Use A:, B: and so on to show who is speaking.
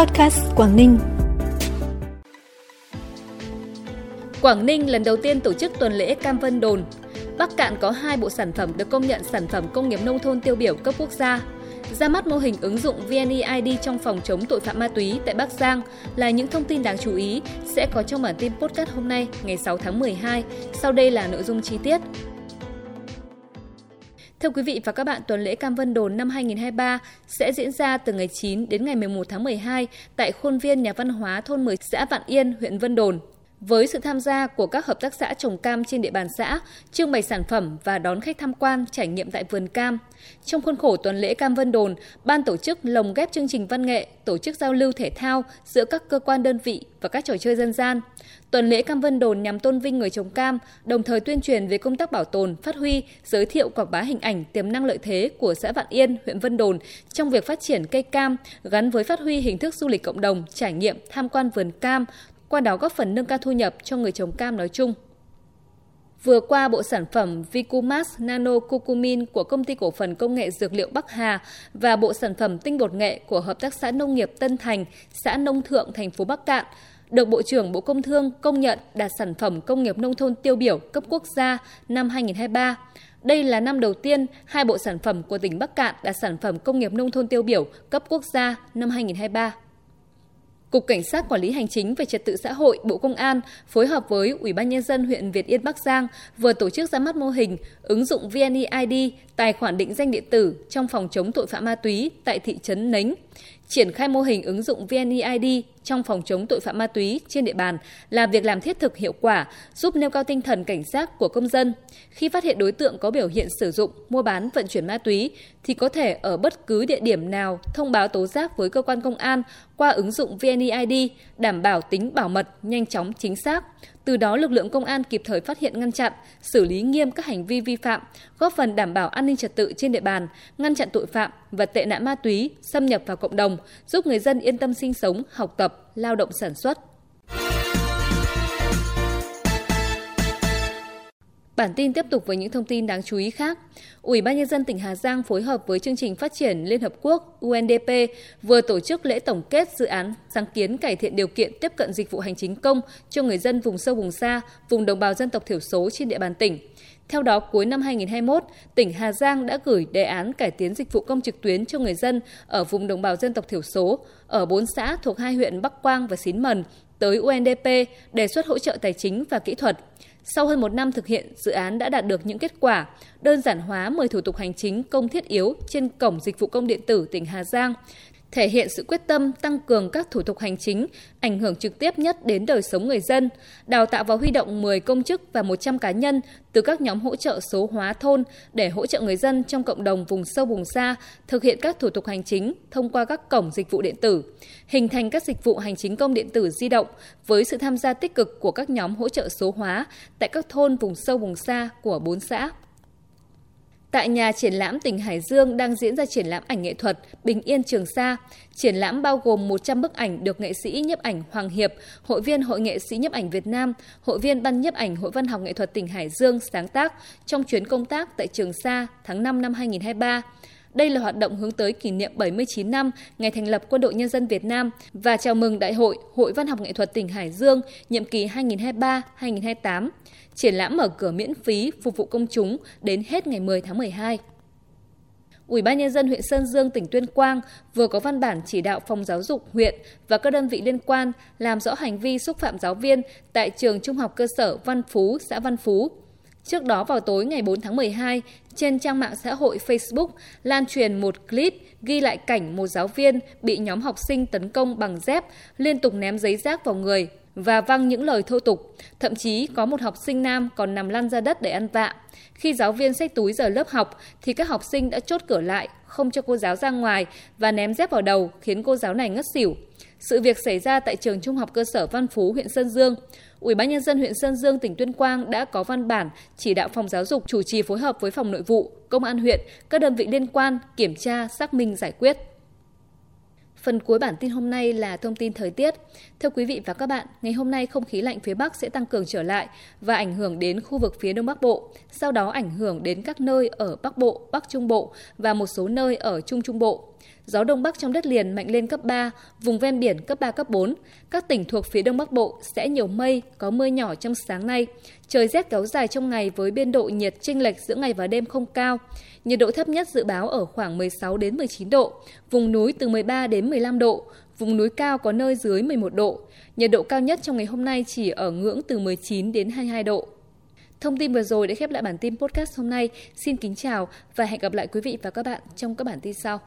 A: Podcast Quảng Ninh.
B: Quảng Ninh lần đầu tiên tổ chức tuần lễ Cam Vân Đồn. Bắc Cạn có hai bộ sản phẩm được công nhận sản phẩm công nghiệp nông thôn tiêu biểu cấp quốc gia. Ra mắt mô hình ứng dụng VNeID trong phòng chống tội phạm ma túy tại Bắc Giang là những thông tin đáng chú ý, sẽ có trong bản tin podcast hôm nay, ngày 6 tháng 12. Sau đây là nội dung chi tiết. Thưa quý vị và các bạn, tuần lễ Cam Vân Đồn năm 2023 sẽ diễn ra từ ngày 9 đến ngày 11 tháng 12 tại khuôn viên nhà văn hóa thôn 10 xã Vạn Yên, huyện Vân Đồn. Với sự tham gia của các hợp tác xã trồng cam trên địa bàn xã, trưng bày sản phẩm và đón khách tham quan trải nghiệm tại vườn cam. Trong khuôn khổ tuần lễ Cam Vân Đồn, ban tổ chức lồng ghép chương trình văn nghệ, tổ chức giao lưu thể thao giữa các cơ quan đơn vị và các trò chơi dân gian. Tuần lễ Cam Vân Đồn nhằm tôn vinh người trồng cam, đồng thời tuyên truyền về công tác bảo tồn, phát huy, giới thiệu quảng bá hình ảnh tiềm năng lợi thế của xã Vạn Yên, huyện Vân Đồn trong việc phát triển cây cam gắn với phát huy hình thức du lịch cộng đồng, trải nghiệm, tham quan vườn cam, qua đó góp phần nâng cao thu nhập cho người trồng cam nói chung. Vừa qua, bộ sản phẩm Vicumax Nano Cucumin của Công ty Cổ phần Công nghệ Dược liệu Bắc Hà và bộ sản phẩm tinh bột nghệ của Hợp tác xã Nông nghiệp Tân Thành, xã Nông Thượng, thành phố Bắc Cạn được Bộ trưởng Bộ Công Thương công nhận đạt sản phẩm công nghiệp nông thôn tiêu biểu cấp quốc gia năm 2023. Đây là năm đầu tiên hai bộ sản phẩm của tỉnh Bắc Cạn đạt sản phẩm công nghiệp nông thôn tiêu biểu cấp quốc gia năm 2023. Cục Cảnh sát Quản lý Hành chính về Trật tự xã hội, Bộ Công an phối hợp với Ủy ban Nhân dân huyện Việt Yên Bắc Giang vừa tổ chức ra mắt mô hình ứng dụng VNeID tài khoản định danh điện tử trong phòng chống tội phạm ma túy tại thị trấn Nánh. Triển khai mô hình ứng dụng VNeID trong phòng chống tội phạm ma túy trên địa bàn là việc làm thiết thực hiệu quả, giúp nêu cao tinh thần cảnh giác của công dân. Khi phát hiện đối tượng có biểu hiện sử dụng, mua bán, vận chuyển ma túy thì có thể ở bất cứ địa điểm nào thông báo tố giác với cơ quan công an qua ứng dụng VNeID, đảm bảo tính bảo mật, nhanh chóng, chính xác. Từ đó lực lượng công an kịp thời phát hiện ngăn chặn, xử lý nghiêm các hành vi vi phạm, góp phần đảm bảo an ninh trật tự trên địa bàn, ngăn chặn tội phạm và tệ nạn ma túy xâm nhập vào cộng đồng, giúp người dân yên tâm sinh sống, học tập, lao động sản xuất. Bản tin tiếp tục với những thông tin đáng chú ý khác. Ủy ban nhân dân tỉnh Hà Giang phối hợp với chương trình phát triển Liên hợp quốc UNDP vừa tổ chức lễ tổng kết dự án sáng kiến cải thiện điều kiện tiếp cận dịch vụ hành chính công cho người dân vùng sâu vùng xa, vùng đồng bào dân tộc thiểu số trên địa bàn tỉnh. Theo đó, cuối năm 2021, tỉnh Hà Giang đã gửi đề án cải tiến dịch vụ công trực tuyến cho người dân ở vùng đồng bào dân tộc thiểu số ở bốn xã thuộc hai huyện Bắc Quang và Xín Mần tới UNDP đề xuất hỗ trợ tài chính và kỹ thuật. Sau hơn một năm thực hiện, dự án đã đạt được những kết quả, đơn giản hóa 10 thủ tục hành chính công thiết yếu trên cổng dịch vụ công điện tử tỉnh Hà Giang, thể hiện sự quyết tâm tăng cường các thủ tục hành chính ảnh hưởng trực tiếp nhất đến đời sống người dân, đào tạo và huy động 10 công chức và 100 cá nhân từ các nhóm hỗ trợ số hóa thôn để hỗ trợ người dân trong cộng đồng vùng sâu vùng xa thực hiện các thủ tục hành chính thông qua các cổng dịch vụ điện tử, hình thành các dịch vụ hành chính công điện tử di động với sự tham gia tích cực của các nhóm hỗ trợ số hóa tại các thôn vùng sâu vùng xa của bốn xã. Tại nhà triển lãm tỉnh Hải Dương đang diễn ra triển lãm ảnh nghệ thuật Bình Yên Trường Sa. Triển lãm bao gồm 100 bức ảnh được nghệ sĩ nhiếp ảnh Hoàng Hiệp, hội viên Hội nghệ sĩ nhiếp ảnh Việt Nam, hội viên ban nhiếp ảnh Hội văn học nghệ thuật tỉnh Hải Dương sáng tác trong chuyến công tác tại Trường Sa tháng 5 năm 2023. Đây là hoạt động hướng tới kỷ niệm 79 năm ngày thành lập Quân đội Nhân dân Việt Nam và chào mừng Đại hội Hội Văn học Nghệ thuật tỉnh Hải Dương nhiệm kỳ 2023-2028. Triển lãm mở cửa miễn phí phục vụ công chúng đến hết ngày 10 tháng 12. Ủy ban nhân dân huyện Sơn Dương tỉnh Tuyên Quang vừa có văn bản chỉ đạo phòng giáo dục huyện và các đơn vị liên quan làm rõ hành vi xúc phạm giáo viên tại trường Trung học cơ sở Văn Phú, xã Văn Phú. Trước đó vào tối ngày 4 tháng 12, trên trang mạng xã hội Facebook lan truyền một clip ghi lại cảnh một giáo viên bị nhóm học sinh tấn công bằng dép, liên tục ném giấy rác vào người và văng những lời thô tục. Thậm chí có một học sinh nam còn nằm lăn ra đất để ăn vạ. Khi giáo viên xách túi giờ lớp học thì các học sinh đã chốt cửa lại, không cho cô giáo ra ngoài và ném dép vào đầu khiến cô giáo này ngất xỉu. Sự việc xảy ra tại trường Trung học cơ sở Văn Phú, huyện Sơn Dương. Ủy ban nhân dân huyện Sơn Dương tỉnh Tuyên Quang đã có văn bản chỉ đạo phòng giáo dục chủ trì phối hợp với phòng nội vụ, công an huyện, các đơn vị liên quan kiểm tra, xác minh giải quyết. Phần cuối bản tin hôm nay là thông tin thời tiết. Thưa quý vị và các bạn, ngày hôm nay không khí lạnh phía Bắc sẽ tăng cường trở lại và ảnh hưởng đến khu vực phía Đông Bắc Bộ, sau đó ảnh hưởng đến các nơi ở Bắc Bộ, Bắc Trung Bộ và một số nơi ở Trung Trung Bộ. Gió Đông Bắc trong đất liền mạnh lên cấp 3, vùng ven biển cấp 3, cấp 4. Các tỉnh thuộc phía Đông Bắc Bộ sẽ nhiều mây, có mưa nhỏ trong sáng nay. Trời rét kéo dài trong ngày với biên độ nhiệt chênh lệch giữa ngày và đêm không cao. Nhiệt độ thấp nhất dự báo ở khoảng 16 đến 19 độ, vùng núi từ 13 đến 15 độ, vùng núi cao có nơi dưới 11 độ. Nhiệt độ cao nhất trong ngày hôm nay chỉ ở ngưỡng từ 19 đến 22 độ. Thông tin vừa rồi đã khép lại bản tin podcast hôm nay. Xin kính chào và hẹn gặp lại quý vị và các bạn trong các bản tin sau.